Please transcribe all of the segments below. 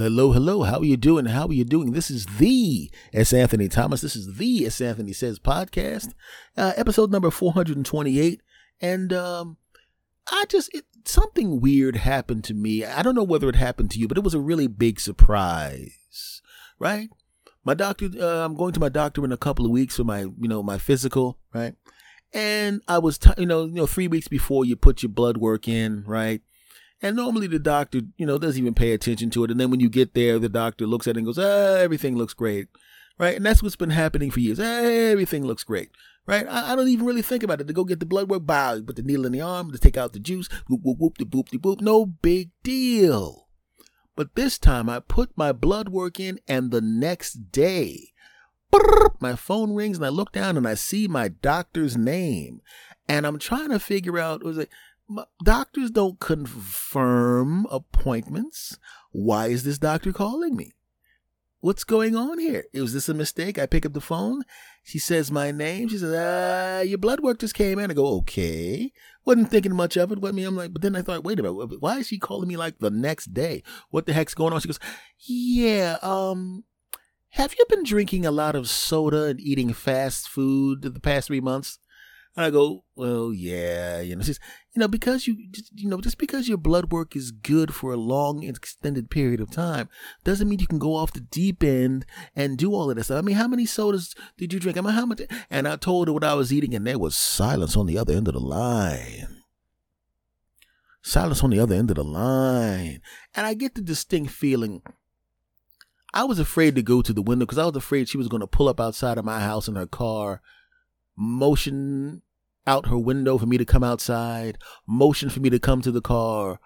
hello, hello. How are you doing? How are you doing? This is the S. Anthony Thomas. This is the S. Anthony Says podcast, uh, episode number 428. And um, I just, it, something weird happened to me. I don't know whether it happened to you, but it was a really big surprise, right? My doctor, uh, I'm going to my doctor in a couple of weeks for my, you know, my physical, right? And I was, t- you know, you know, three weeks before you put your blood work in, right? And normally the doctor, you know, doesn't even pay attention to it. And then when you get there, the doctor looks at it and goes, ah, everything looks great. Right. And that's what's been happening for years. Ah, everything looks great. Right. I, I, don't even really think about it. To go get the blood work, bow, put the needle in the arm to take out the juice, whoop, whoop, whoop, de boop, de boop. No big deal. But this time I put my blood work in and the next day, my phone rings and I look down and I see my doctor's name. And I'm trying to figure out, was like, doctors don't confirm appointments. Why is this doctor calling me? What's going on here? Was this a mistake? I pick up the phone. She says my name. She says, ah, your blood work just came in. I go, okay. Wasn't thinking much of it. But me, I'm like, but then I thought, wait a minute. Why is she calling me like the next day? What the heck's going on? She goes, yeah, um, have you been drinking a lot of soda and eating fast food the past three months? And I go, well, yeah, you know, she's, you know, because you, just, you know, just because your blood work is good for a long, extended period of time doesn't mean you can go off the deep end and do all of this. I mean, how many sodas did you drink? I mean, how much? And I told her what I was eating, and there was silence on the other end of the line. Silence on the other end of the line. And I get the distinct feeling I was afraid to go to the window because I was afraid she was going to pull up outside of my house in her car motion out her window for me to come outside, motion for me to come to the car,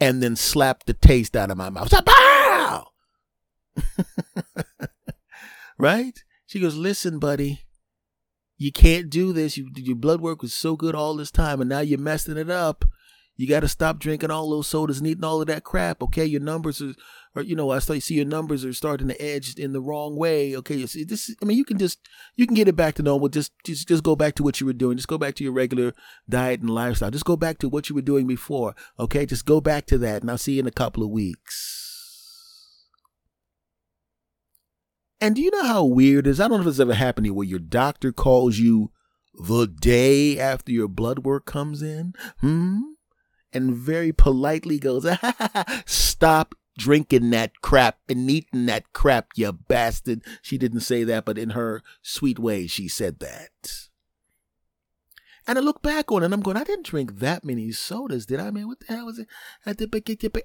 and then slap the taste out of my mouth. Bow! right? She goes, Listen, buddy, you can't do this. You, your blood work was so good all this time, and now you're messing it up. You got to stop drinking all those sodas and eating all of that crap. Okay, your numbers are, or you know, I start see your numbers are starting to edge in the wrong way. Okay, see this. I mean, you can just you can get it back to normal. Just just just go back to what you were doing. Just go back to your regular diet and lifestyle. Just go back to what you were doing before. Okay, just go back to that, and I'll see you in a couple of weeks. And do you know how weird it is? I don't know if it's ever happened to you where your doctor calls you the day after your blood work comes in. Hmm and very politely goes, Stop drinking that crap and eating that crap, you bastard. She didn't say that, but in her sweet way, she said that. And I look back on it and I'm going, I didn't drink that many sodas, did I? I mean, what the hell was it?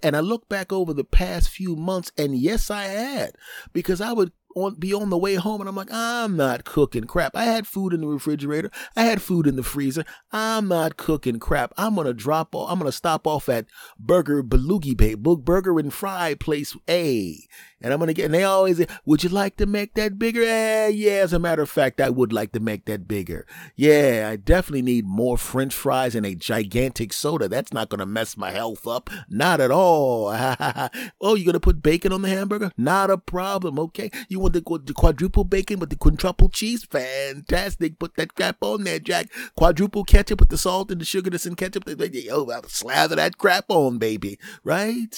And I look back over the past few months, and yes, I had, because I would on be on the way home and I'm like, I'm not cooking crap. I had food in the refrigerator. I had food in the freezer. I'm not cooking crap. I'm gonna drop off. I'm gonna stop off at Burger Belugi Bay, Book Burger and Fry Place A. And I'm gonna get and they always say, Would you like to make that bigger? Eh, yeah, as a matter of fact, I would like to make that bigger. Yeah, I definitely need more French fries and a gigantic soda. That's not gonna mess my health up. Not at all. oh, you gonna put bacon on the hamburger? Not a problem. Okay. You want the, quadruple bacon with the quintuple cheese? Fantastic. Put that crap on there, Jack. Quadruple ketchup with the salt and the sugar that's in ketchup. I'll slather that crap on, baby. Right?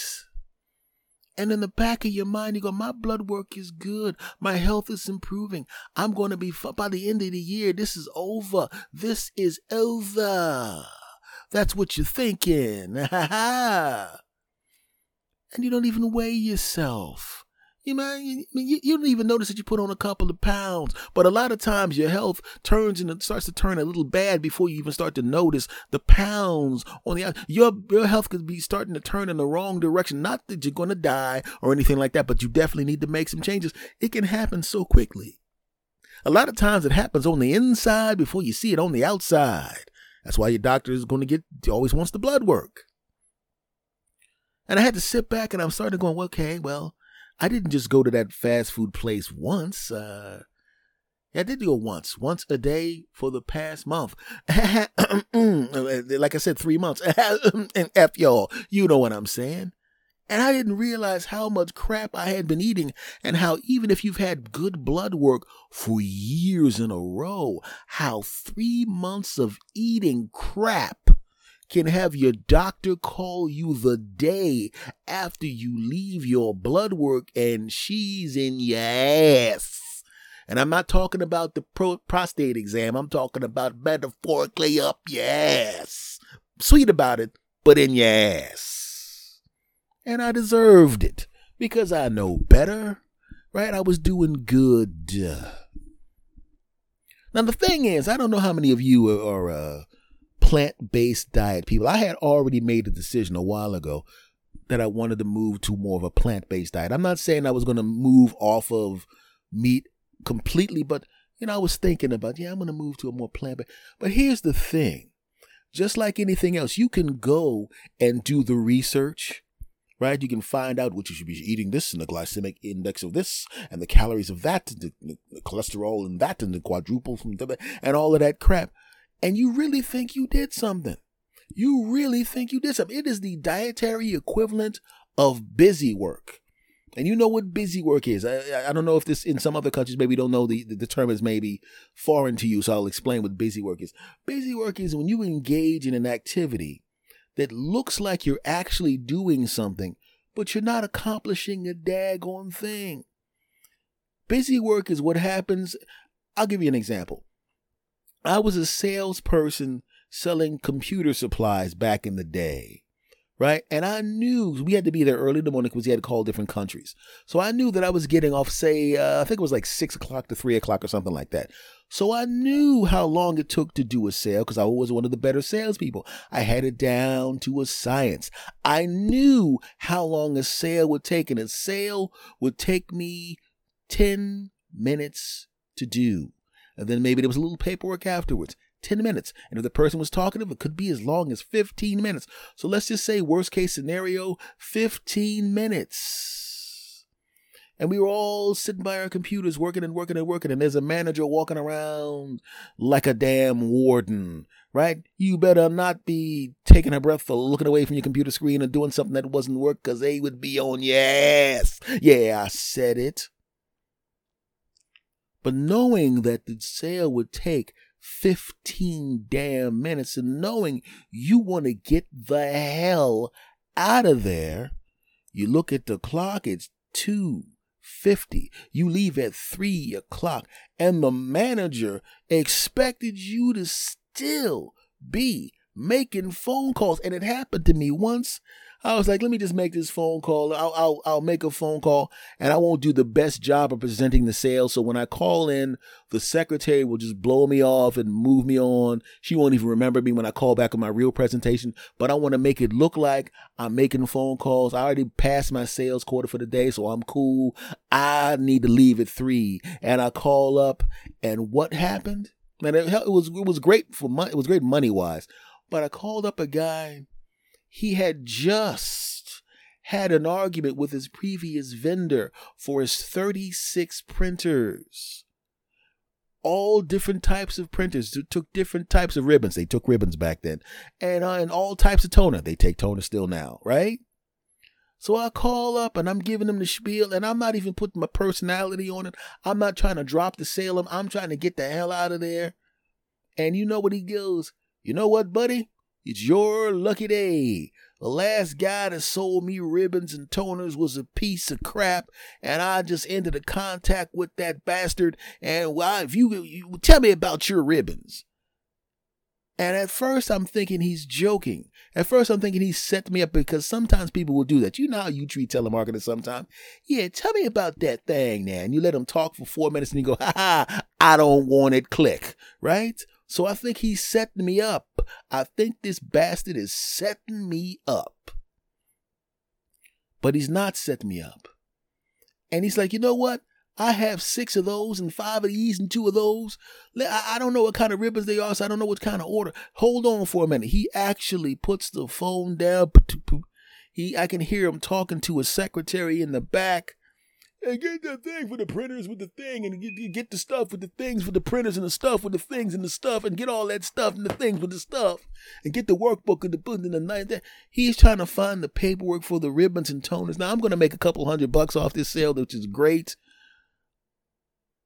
And in the back of your mind, you go, my blood work is good. My health is improving. I'm going to be, by the end of the year, this is over. This is over. That's what you're thinking. and you don't even weigh yourself. You man, you, you, don't even notice that you put on a couple of pounds. But a lot of times your health turns and starts to turn a little bad before you even start to notice the pounds on the your your health could be starting to turn in the wrong direction. Not that you're going to die or anything like that, but you definitely need to make some changes. It can happen so quickly. A lot of times it happens on the inside before you see it on the outside. That's why your doctor is going to get always wants the blood work. And I had to sit back and I'm starting to going, okay, well, I didn't just go to that fast food place once. Uh, I did go once, once a day for the past month. like I said, three months. and F y'all, you know what I'm saying. And I didn't realize how much crap I had been eating and how even if you've had good blood work for years in a row, how three months of eating crap can have your doctor call you the day after you leave your blood work and she's in your ass. And I'm not talking about the pro- prostate exam. I'm talking about metaphorically up your ass. Sweet about it, but in your ass. And I deserved it because I know better, right? I was doing good. Now, the thing is, I don't know how many of you are, are uh, plant based diet people. I had already made a decision a while ago that I wanted to move to more of a plant based diet. I'm not saying I was going to move off of meat completely, but you know, I was thinking about, yeah, I'm going to move to a more plant based. But here's the thing just like anything else, you can go and do the research right? You can find out what you should be eating this and the glycemic index of this and the calories of that, and the, cholesterol and that, and the quadruple from the, and all of that crap and you really think you did something. You really think you did something. It is the dietary equivalent of busy work. And you know what busy work is. I, I don't know if this in some other countries maybe don't know the, the term is maybe foreign to you, so I'll explain what busy work is. Busy work is when you engage in an activity that looks like you're actually doing something, but you're not accomplishing a daggone thing. Busy work is what happens. I'll give you an example. I was a salesperson selling computer supplies back in the day, right? And I knew we had to be there early in the morning because we had to call different countries. So I knew that I was getting off, say, uh, I think it was like six o'clock to three o'clock or something like that. So I knew how long it took to do a sale because I was one of the better salespeople. I had it down to a science. I knew how long a sale would take, and a sale would take me 10 minutes to do. And then maybe there was a little paperwork afterwards. 10 minutes. And if the person was talkative, it could be as long as 15 minutes. So let's just say, worst case scenario, 15 minutes. And we were all sitting by our computers working and working and working. And there's a manager walking around like a damn warden, right? You better not be taking a breath or looking away from your computer screen and doing something that wasn't work because they would be on your ass. Yeah, I said it. But knowing that the sale would take 15 damn minutes and knowing you want to get the hell out of there, you look at the clock, it's 2.50. You leave at 3 o'clock, and the manager expected you to still be making phone calls. And it happened to me once I was like, let me just make this phone call. I'll, I'll, I'll make a phone call and I won't do the best job of presenting the sale. So when I call in, the secretary will just blow me off and move me on. She won't even remember me when I call back on my real presentation, but I want to make it look like I'm making phone calls. I already passed my sales quarter for the day, so I'm cool. I need to leave at three and I call up and what happened? Man, it, it was, it was great for money. It was great money wise, but I called up a guy he had just had an argument with his previous vendor for his 36 printers. All different types of printers they took different types of ribbons. They took ribbons back then, and uh, and all types of toner. They take toner still now, right? So I call up and I'm giving them the spiel, and I'm not even putting my personality on it. I'm not trying to drop the Salem. I'm trying to get the hell out of there. And you know what he goes? You know what, buddy? It's your lucky day. The last guy that sold me ribbons and toners was a piece of crap, and I just ended a contact with that bastard. And well, if you, you tell me about your ribbons. And at first, I'm thinking he's joking. At first, I'm thinking he set me up because sometimes people will do that. You know how you treat telemarketers sometimes. Yeah, tell me about that thing. And you let them talk for four minutes and you go, ha ha, I don't want it, click, right? So I think he's setting me up. I think this bastard is setting me up. But he's not setting me up. And he's like, you know what? I have six of those and five of these and two of those. I don't know what kind of ribbons they are, so I don't know what kind of order. Hold on for a minute. He actually puts the phone down. He, I can hear him talking to a secretary in the back and get the thing for the printers with the thing, and get, get the stuff with the things for the printers, and the stuff with the things and the stuff, and get all that stuff and the things with the stuff, and get the workbook and the book and the night. That he's trying to find the paperwork for the ribbons and toners. Now I'm going to make a couple hundred bucks off this sale, which is great.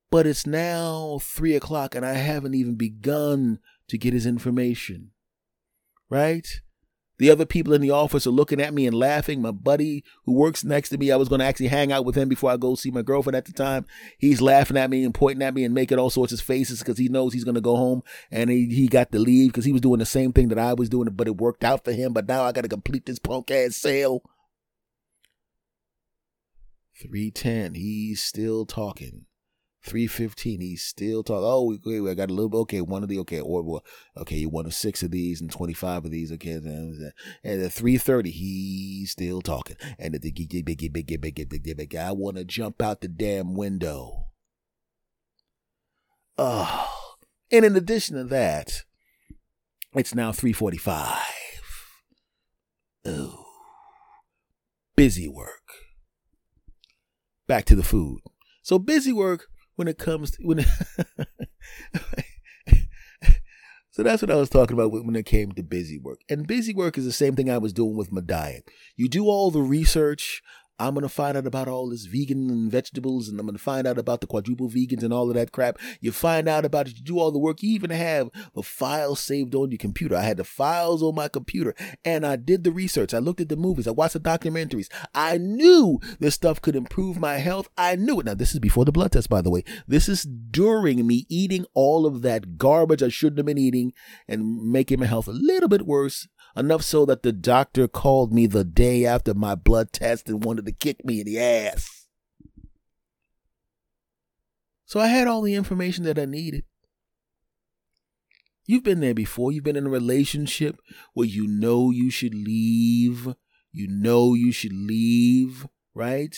But it's now three o'clock, and I haven't even begun to get his information. Right? The other people in the office are looking at me and laughing. My buddy who works next to me, I was going to actually hang out with him before I go see my girlfriend at the time. He's laughing at me and pointing at me and making all sorts of faces because he knows he's going to go home and he, he got to leave because he was doing the same thing that I was doing, but it worked out for him. But now I got to complete this punk ass sale. 310, he's still talking. Three fifteen. He's still talking. Oh, we I got a little bit. Okay, one of the okay, or well, okay, you of six of these and twenty five of these. Okay, and at three thirty, he's still talking. And the big big big big big big big I want to jump out the damn window. Oh, and in addition to that, it's now three forty five. Oh, busy work. Back to the food. So busy work when it comes to, when so that's what I was talking about when it came to busy work. And busy work is the same thing I was doing with my diet. You do all the research, I'm going to find out about all this vegan and vegetables, and I'm going to find out about the quadruple vegans and all of that crap. You find out about it, you do all the work. You even have the files saved on your computer. I had the files on my computer, and I did the research. I looked at the movies. I watched the documentaries. I knew this stuff could improve my health. I knew it. Now, this is before the blood test, by the way. This is during me eating all of that garbage I shouldn't have been eating and making my health a little bit worse Enough so that the doctor called me the day after my blood test and wanted to kick me in the ass. So I had all the information that I needed. You've been there before. You've been in a relationship where you know you should leave. You know you should leave, right?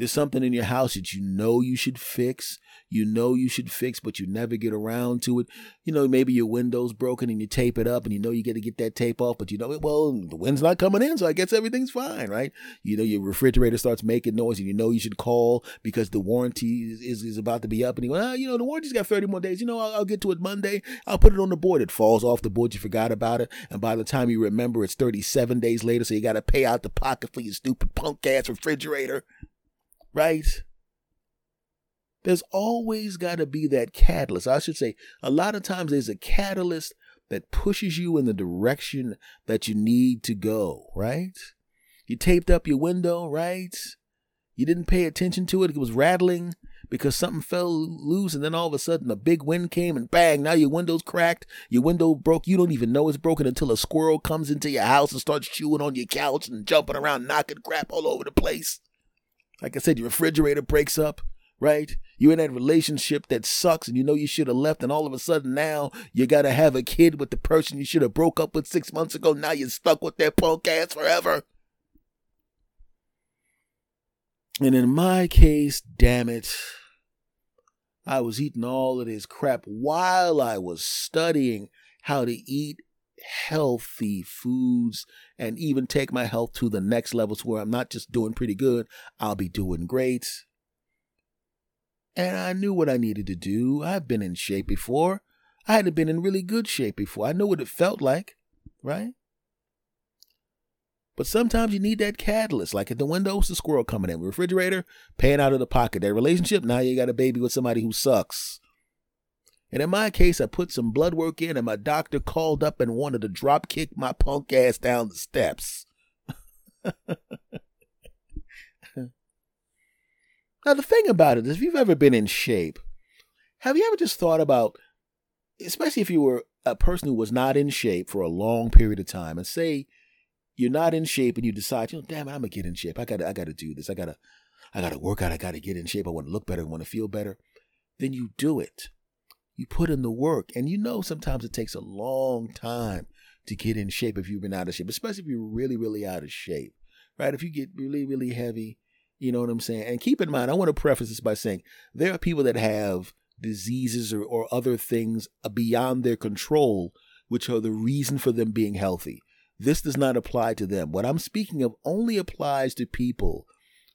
There's something in your house that you know you should fix you know you should fix, but you never get around to it. You know, maybe your window's broken and you tape it up and you know you got to get that tape off, but you know, well, the wind's not coming in, so I guess everything's fine, right? You know, your refrigerator starts making noise and you know you should call because the warranty is, is, is about to be up and you go, ah, you know, the warranty's got 30 more days. You know, I'll, I'll get to it Monday. I'll put it on the board. It falls off the board. You forgot about it. And by the time you remember, it's 37 days later, so you got to pay out the pocket for your stupid punk ass refrigerator, right? There's always got to be that catalyst. I should say, a lot of times there's a catalyst that pushes you in the direction that you need to go, right? You taped up your window, right? You didn't pay attention to it. It was rattling because something fell loose, and then all of a sudden a big wind came and bang, now your window's cracked, your window broke. You don't even know it's broken until a squirrel comes into your house and starts chewing on your couch and jumping around, knocking crap all over the place. Like I said, your refrigerator breaks up right? You're in that relationship that sucks and you know you should have left and all of a sudden now you gotta have a kid with the person you should have broke up with six months ago. Now you're stuck with that punk ass forever. And in my case, damn it, I was eating all of this crap while I was studying how to eat healthy foods and even take my health to the next levels where I'm not just doing pretty good, I'll be doing great. And I knew what I needed to do. I've been in shape before. I hadn't been in really good shape before. I knew what it felt like, right? But sometimes you need that catalyst, like at the window, the squirrel coming in, refrigerator, paying out of the pocket. That relationship, now you got a baby with somebody who sucks. And in my case, I put some blood work in, and my doctor called up and wanted to drop kick my punk ass down the steps. Now, the thing about it is, if you've ever been in shape, have you ever just thought about, especially if you were a person who was not in shape for a long period of time, and say you're not in shape and you decide, you know, damn it, I'm gonna get in shape. I gotta, I gotta do this. I gotta, I gotta work out. I gotta get in shape. I want to look better. I want to feel better. Then you do it. You put in the work, and you know sometimes it takes a long time to get in shape if you've been out of shape, especially if you're really, really out of shape, right? If you get really, really heavy you know what I'm saying? And keep in mind, I want to preface this by saying there are people that have diseases or, or other things beyond their control, which are the reason for them being healthy. This does not apply to them. What I'm speaking of only applies to people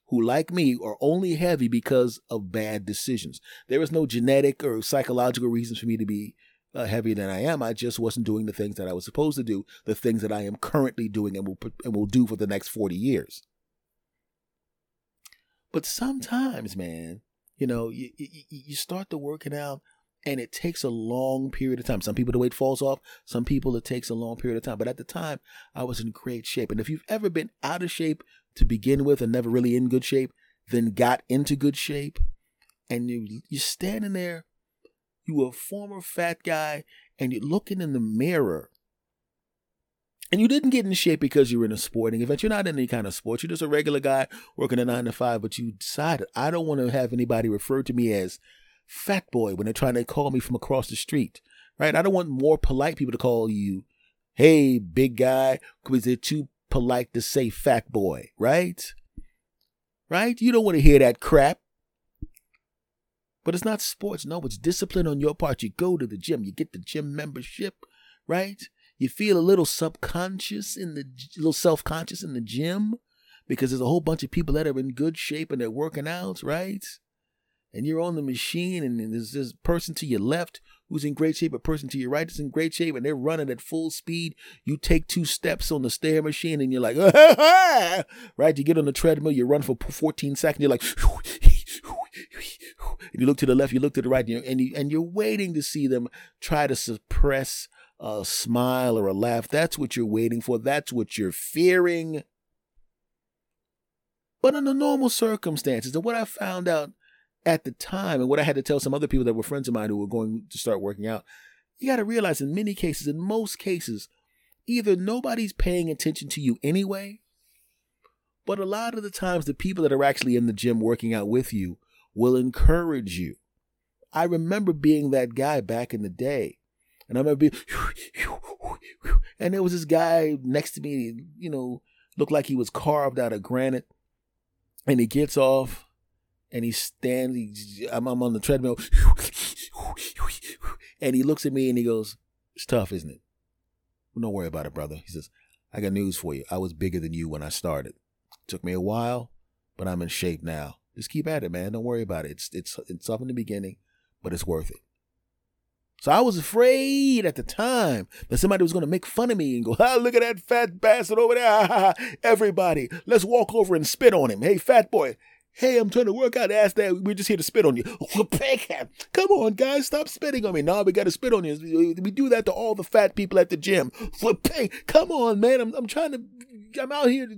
who, like me, are only heavy because of bad decisions. There is no genetic or psychological reasons for me to be uh, heavier than I am. I just wasn't doing the things that I was supposed to do, the things that I am currently doing and will and will do for the next 40 years. But sometimes, man, you know, you, you, you start to working out And it takes a long period of time. Some people the weight falls off. Some people it takes a long period of time. But at the time, I was in great shape. And if you've ever been out of shape to begin with and never really in good shape, then got into good shape, and you you're standing there, you were a former fat guy, and you're looking in the mirror and you didn't get in shape because you were in a sporting event. You're not in any kind of sports. You're just a regular guy working a nine to five, but you decided, I don't want to have anybody refer to me as fat boy when they're trying to call me from across the street, right? I don't want more polite people to call you, hey, big guy, because they're too polite to say fat boy, right? Right? You don't want to hear that crap. But it's not sports. No, it's discipline on your part. You go to the gym, you get the gym membership, right? you feel a little subconscious in the little self-conscious in the gym because there's a whole bunch of people that are in good shape and they're working out, right? And you're on the machine and there's this person to your left who's in great shape, a person to your right is in great shape, and they're running at full speed. You take two steps on the stair machine and you're like, right? You get on the treadmill, you run for 14 seconds, you're like, and you look to the left, you look to the right, and, you, and you're waiting to see them try to suppress a smile or a laugh. That's what you're waiting for. That's what you're fearing. But under normal circumstances, and what I found out at the time, and what I had to tell some other people that were friends of mine who were going to start working out, you got to realize in many cases, in most cases, either nobody's paying attention to you anyway, but a lot of the times, the people that are actually in the gym working out with you will encourage you. I remember being that guy back in the day and I remember being, and there was this guy next to me, you know, looked like he was carved out of granite. And he gets off and he stands, I'm, I'm on the treadmill, and he looks at me and he goes, It's tough, isn't it? Well, don't worry about it, brother. He says, I got news for you. I was bigger than you when I started. Took me a while, but I'm in shape now. Just keep at it, man. Don't worry about it. It's it's it's tough in the beginning, but it's worth it. So I was afraid at the time that somebody was going to make fun of me and go, ah, look at that fat bastard over there. Everybody, let's walk over and spit on him. Hey, fat boy. Hey, I'm trying to work out. Ask that. We're just here to spit on you. Come on, guys. Stop spitting on me. Nah, we got to spit on you. We do that to all the fat people at the gym. Come on, man. I'm, I'm trying to I'm out here.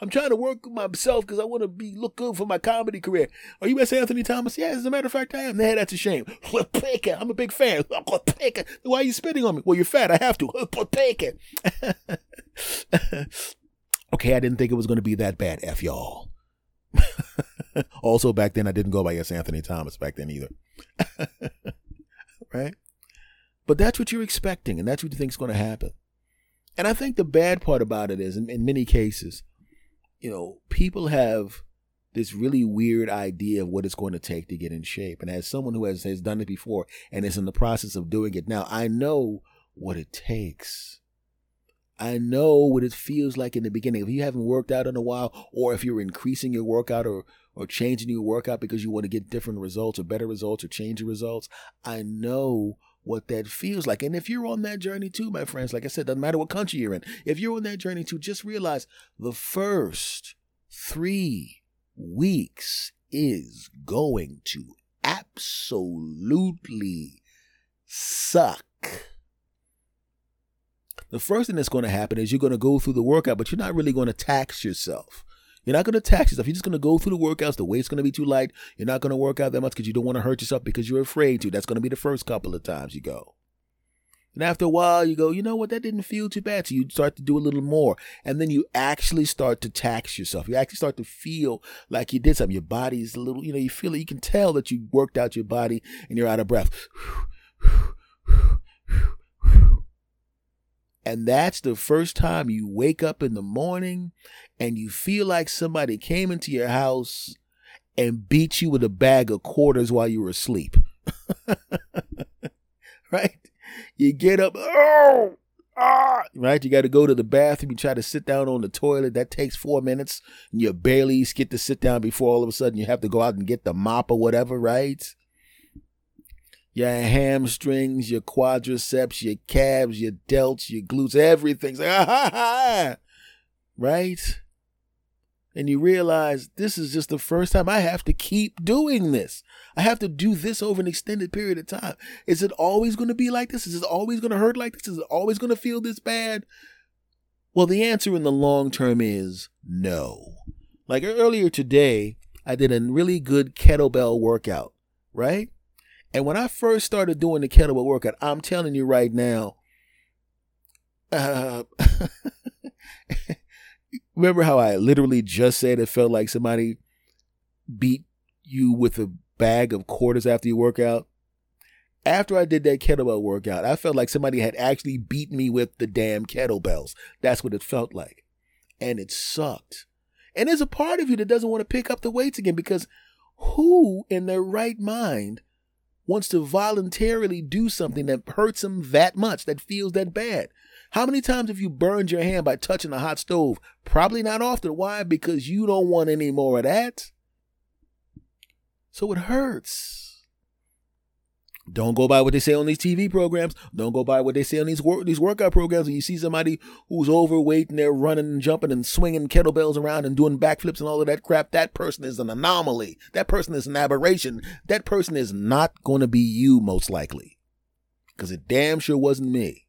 I'm trying to work myself because I want to be look good for my comedy career. Are you S. Anthony Thomas? Yeah, as a matter of fact, I am. Nah, that's a shame. I'm a big fan. Why are you spitting on me? Well, you're fat. I have to. okay, I didn't think it was going to be that bad. F y'all. also, back then, I didn't go by S. Anthony Thomas back then either. right? But that's what you're expecting, and that's what you think is going to happen. And I think the bad part about it is, in, in many cases, you know, people have this really weird idea of what it's going to take to get in shape. And as someone who has, has done it before and is in the process of doing it now, I know what it takes. I know what it feels like in the beginning. If you haven't worked out in a while, or if you're increasing your workout or, or changing your workout because you want to get different results or better results or change your results, I know what that feels like. And if you're on that journey too, my friends, like I said, doesn't matter what country you're in, if you're on that journey too, just realize the first three weeks is going to absolutely suck. The first thing that's going to happen is you're going to go through the workout, but you're not really going to tax yourself. You're not going to tax yourself. You're just going to go through the workouts. The weight's going to be too light. You're not going to work out that much because you don't want to hurt yourself because you're afraid to. That's going to be the first couple of times you go. And after a while, you go, you know what, that didn't feel too bad. So you start to do a little more. And then you actually start to tax yourself. You actually start to feel like you did something. Your body's a little, you know, you feel it. You can tell that you worked out your body and you're out of breath. And that's the first time you wake up in the morning and you feel like somebody came into your house and beat you with a bag of quarters while you were asleep. right? You get up, oh, ah, right? You got to go to the bathroom. You try to sit down on the toilet. That takes four minutes. And you barely get to sit down before all of a sudden you have to go out and get the mop or whatever, right? Your hamstrings, your quadriceps, your calves, your delts, your glutes, everything's like, ah, ha, ha, right? and you realize this is just the first time I have to keep doing this. I have to do this over an extended period of time. Is it always going to be like this? Is it always going to hurt like this? Is it always going to feel this bad? Well, the answer in the long term is no. Like earlier today, I did a really good kettlebell workout, right? And when I first started doing the kettlebell workout, I'm telling you right now, uh, remember how I literally just said it felt like somebody beat you with a bag of quarters after you work out? After I did that kettlebell workout, I felt like somebody had actually beat me with the damn kettlebells. That's what it felt like. And it sucked. And there's a part of you that doesn't want to pick up the weights again because who in their right mind wants to voluntarily do something that hurts them that much, that feels that bad? How many times have you burned your hand by touching a hot stove? Probably not often. Why? Because you don't want any more of that. So it hurts. Don't go by what they say on these TV programs. Don't go by what they say on these these workout programs. And you see somebody who's overweight and they're running and jumping and swinging kettlebells around and doing backflips and all of that crap. That person is an anomaly. That person is an aberration. That person is not going to be you most likely, because it damn sure wasn't me.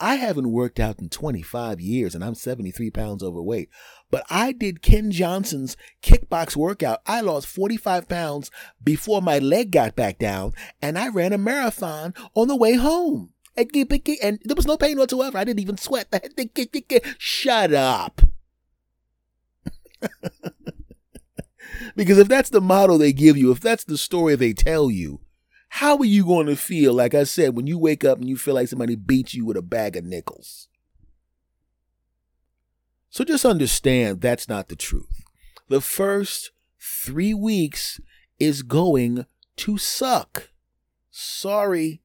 I haven't worked out in 25 years and I'm 73 pounds overweight. But I did Ken Johnson's kickbox workout. I lost 45 pounds before my leg got back down and I ran a marathon on the way home. And there was no pain whatsoever. I didn't even sweat. Shut up. because if that's the model they give you, if that's the story they tell you, how are you going to feel, like I said, when you wake up and you feel like somebody beat you with a bag of nickels? So just understand that's not the truth. The first three weeks is going to suck. Sorry.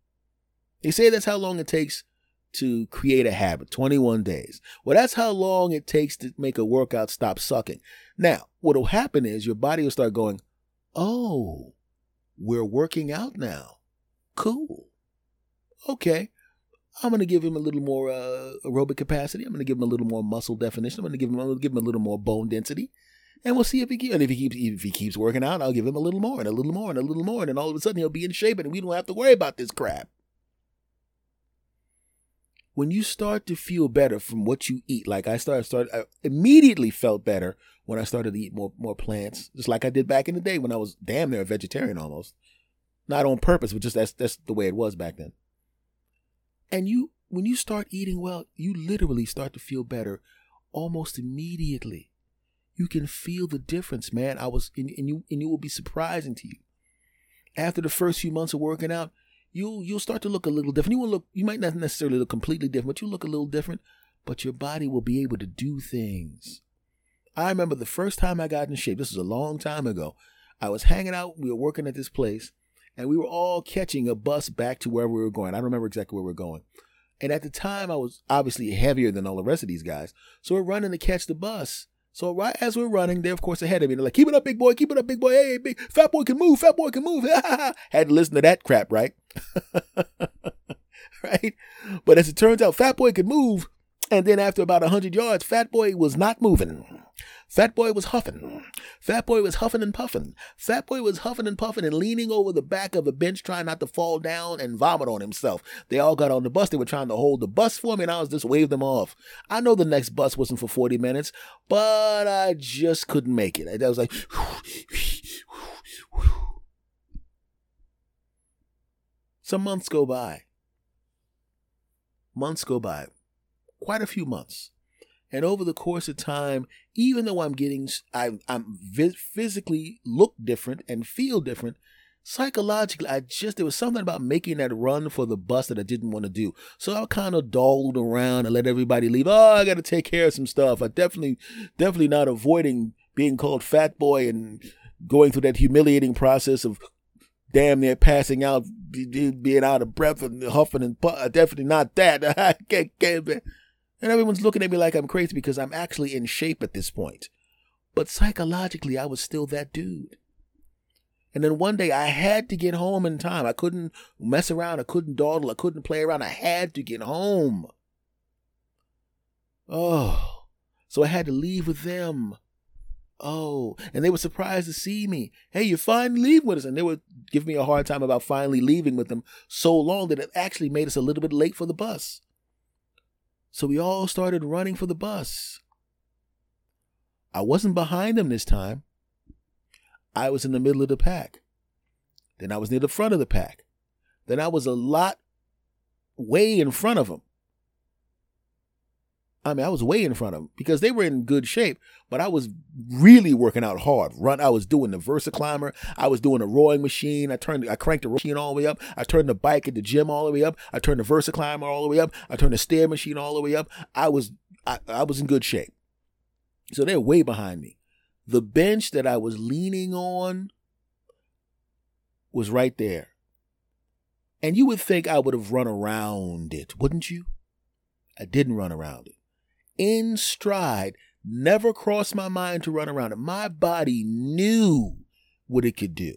They say that's how long it takes to create a habit 21 days. Well, that's how long it takes to make a workout stop sucking. Now, what will happen is your body will start going, Oh, we're working out now. Cool. Okay. I'm going to give him a little more uh, aerobic capacity. I'm going to give him a little more muscle definition. I'm going to give him, I'm to give him a little more bone density, and we'll see if he keeps. And if he keeps, if he keeps working out, I'll give him a little more and a little more and a little more, and then all of a sudden he'll be in shape, and we don't have to worry about this crap. When you start to feel better from what you eat, like I started, started, I immediately felt better when I started to eat more more plants, just like I did back in the day when I was damn near a vegetarian almost. Not on purpose, but just that's that's the way it was back then. And you when you start eating well, you literally start to feel better almost immediately. You can feel the difference, man. I was and, and you and it will be surprising to you. After the first few months of working out, you'll you'll start to look a little different. You will look you might not necessarily look completely different, but you look a little different, but your body will be able to do things I remember the first time I got in shape, this was a long time ago. I was hanging out, we were working at this place, and we were all catching a bus back to where we were going. I don't remember exactly where we were going. And at the time, I was obviously heavier than all the rest of these guys. So we're running to catch the bus. So right as we're running, they're of course ahead of me. They're like, "Keep it up, big boy! Keep it up, big boy! Hey, big fat boy can move! Fat boy can move!" Had to listen to that crap, right? right? But as it turns out, fat boy could move. And then after about 100 yards, Fat Boy was not moving. Fat Boy was huffing. Fat Boy was huffing and puffing. Fat Boy was huffing and puffing and leaning over the back of a bench trying not to fall down and vomit on himself. They all got on the bus. They were trying to hold the bus for me and I was just waving them off. I know the next bus wasn't for 40 minutes, but I just couldn't make it. I was like, some months go by. Months go by quite a few months. And over the course of time, even though I'm getting, I, I'm physically look different and feel different, psychologically, I just, there was something about making that run for the bus that I didn't want to do. So I kind of dawdled around and let everybody leave. Oh, I got to take care of some stuff. I definitely, definitely not avoiding being called fat boy and going through that humiliating process of damn near passing out, being out of breath and huffing and puffing. Definitely not that. I can't, can't, and everyone's looking at me like I'm crazy because I'm actually in shape at this point. But psychologically, I was still that dude. And then one day I had to get home in time. I couldn't mess around. I couldn't dawdle. I couldn't play around. I had to get home. Oh, so I had to leave with them Oh, and they were surprised to see me. Hey, you're finally leave with us. And they were giving me a hard time about finally leaving with them so long that it actually made us a little bit late for the bus. So we all started running for the bus. I wasn't behind them this time. I was in the middle of the pack. Then I was near the front of the pack. Then I was a lot way in front of them. I mean, I was way in front of them because they were in good shape, but I was really working out hard. Run, I was doing the VersaClimber. I was doing the rowing machine. I turned, I cranked the machine all the way up. I turned the bike at the gym all the way up. I turned the VersaClimber all the way up. I turned the stair machine all the way up. I was, I, I was in good shape. So they're way behind me. The bench that I was leaning on was right there. And you would think I would have run around it, wouldn't you? I didn't run around it in stride. Never crossed my mind to run around it. My body knew what it could do.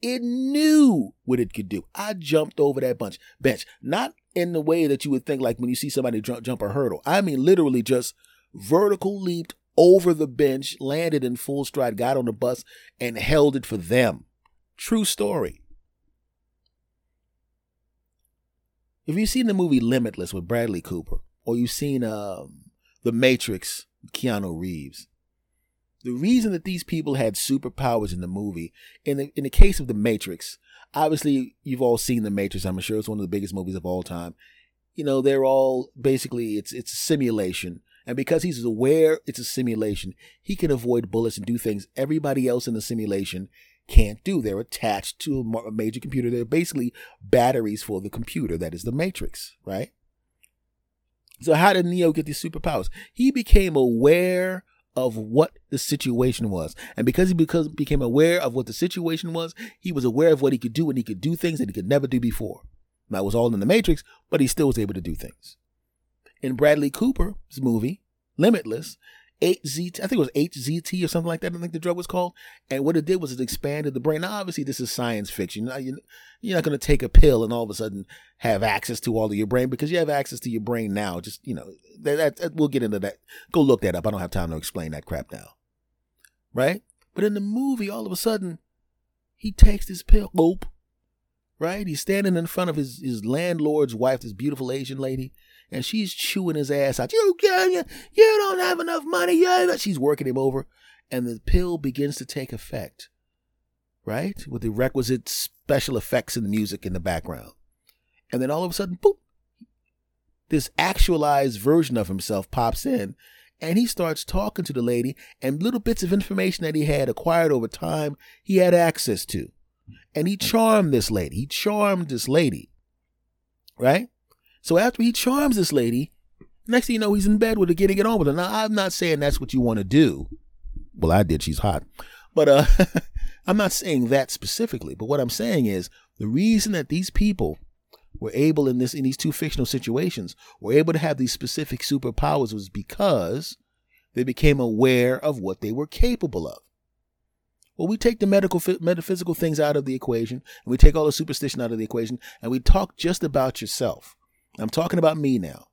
It knew what it could do. I jumped over that bunch bench, not in the way that you would think like when you see somebody jump, jump a hurdle. I mean, literally just vertical leaped over the bench, landed in full stride, got on the bus, and held it for them. True story. If you've seen the movie Limitless with Bradley Cooper, or you've seen um, The Matrix, Keanu Reeves. The reason that these people had superpowers in the movie, in the, in the case of The Matrix, obviously you've all seen The Matrix. I'm sure it's one of the biggest movies of all time. You know, they're all basically it's it's a simulation, and because he's aware it's a simulation, he can avoid bullets and do things everybody else in the simulation can't do. They're attached to a major computer. They're basically batteries for the computer that is the Matrix, right? So how did Neo get these superpowers? He became aware of what the situation was. And because he because became aware of what the situation was, he was aware of what he could do and he could do things that he could never do before. That was all in the Matrix, but he still was able to do things. In Bradley Cooper's movie, Limitless, 8ZT, I think it was HZT or something like that. I think the drug was called. And what it did was it expanded the brain. Now, obviously, this is science fiction. You're not going to take a pill and all of a sudden have access to all of your brain because you have access to your brain now. Just, you know, that, that, we'll get into that. Go look that up. I don't have time to explain that crap now. Right? But in the movie, all of a sudden, he takes this pill. Boop. Right? He's standing in front of his, his landlord's wife, this beautiful Asian lady and she's chewing his ass out. You you, you don't have enough money. You she's working him over, and the pill begins to take effect, right? With the requisite special effects and the music in the background, and then all of a sudden, boop, this actualized version of himself pops in. And he starts talking to the lady, and little bits of information that he had acquired over time, he had access to. And he charmed this lady. He charmed this lady, right? So after he charms this lady, next thing you know, he's in bed with her, getting it on with her. Now, I'm not saying that's what you want to do. Well, I did. She's hot. But uh, I'm not saying that specifically. But what I'm saying is the reason that these people were able in this in these two fictional situations were able to have these specific superpowers was because they became aware of what they were capable of. Well, we take the medical metaphysical things out of the equation, and we take all the superstition out of the equation, and we talk just about yourself. I'm talking about me now.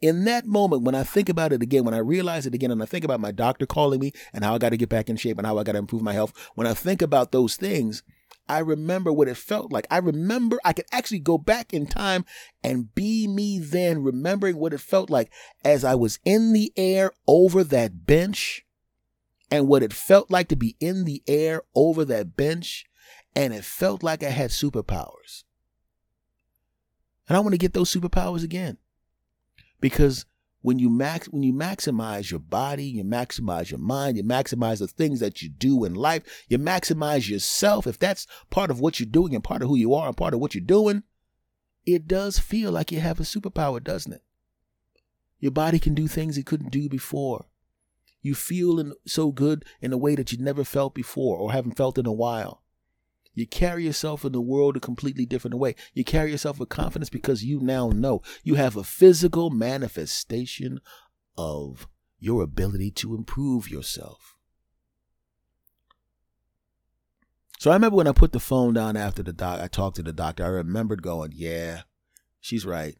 In that moment, when I think about it again, when I realize it again, and I think about my doctor calling me and how I got to get back in shape and how I got to improve my health, when I think about those things, I remember what it felt like. I remember I could actually go back in time and be me then, remembering what it felt like as I was in the air over that bench and what it felt like to be in the air over that bench. And it felt like I had superpowers. And I want to get those superpowers again. Because when you max when you maximize your body, you maximize your mind, you maximize the things that you do in life, you maximize yourself, if that's part of what you're doing and part of who you are and part of what you're doing, it does feel like you have a superpower, doesn't it? Your body can do things it couldn't do before. You feel so good in a way that you never felt before or haven't felt in a while. You carry yourself in the world a completely different way. You carry yourself with confidence because you now know you have a physical manifestation of your ability to improve yourself. So I remember when I put the phone down after the doc, I talked to the doctor. I remembered going, yeah, she's right.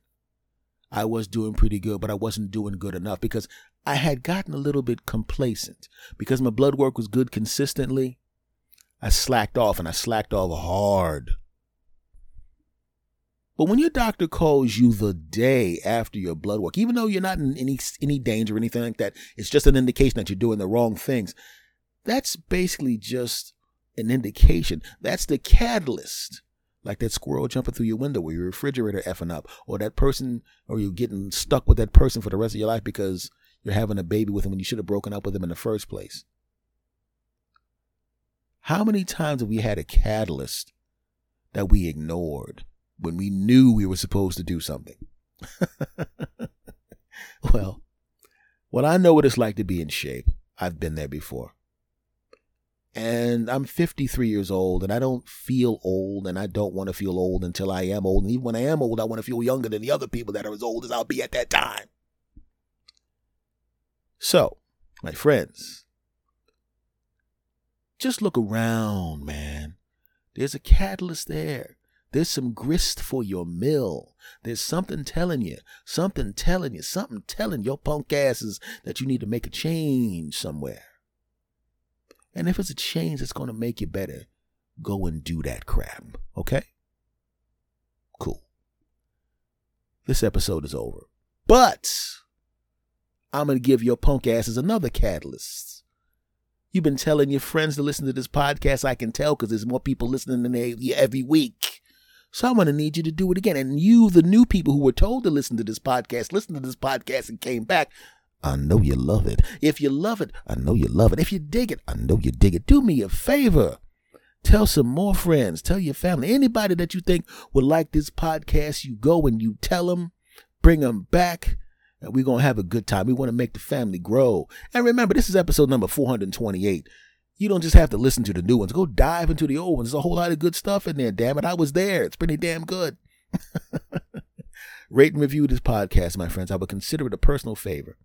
I was doing pretty good, but I wasn't doing good enough because I had gotten a little bit complacent because my blood work was good consistently. I slacked off and I slacked off hard. But when your doctor calls you the day after your blood work, even though you're not in any any danger or anything like that, it's just an indication that you're doing the wrong things. That's basically just an indication. That's the catalyst. Like that squirrel jumping through your window or your refrigerator effing up, or that person, or you're getting stuck with that person for the rest of your life because you're having a baby with them when you should have broken up with them in the first place. How many times have we had a catalyst that we ignored when we knew we were supposed to do something? well, well, I know what it's like to be in shape. I've been there before. And I'm 53 years old and I don't feel old and I don't want to feel old until I am old. And even when I am old, I want to feel younger than the other people that are as old as I'll be at that time. So, my friends, just look around, man. There's a catalyst there. There's some grist for your mill. There's something telling you, something telling you, something telling your punk asses that you need to make a change somewhere. And if it's a change that's going to make you better, go and do that crap. Okay? Cool. This episode is over. But I'm going to give your punk asses another catalyst. You've been telling your friends to listen to this podcast. I can tell because there's more people listening than they, every week. So I'm going to need you to do it again. And you, the new people who were told to listen to this podcast, listen to this podcast and came back. I know you love it. If you love it, I know you love it. If you dig it, I know you dig it. Do me a favor. Tell some more friends. Tell your family. Anybody that you think would like this podcast, you go and you tell them. Bring them back. And we're going to have a good time. We want to make the family grow. And remember, this is episode number 428. You don't just have to listen to the new ones. Go dive into the old ones. There's a whole lot of good stuff in there. Damn it. I was there. It's pretty damn good. Rate and review this podcast, my friends. I would consider it a personal favor.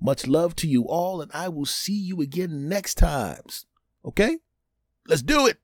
Much love to you all, and I will see you again next times. Okay? Let's do it.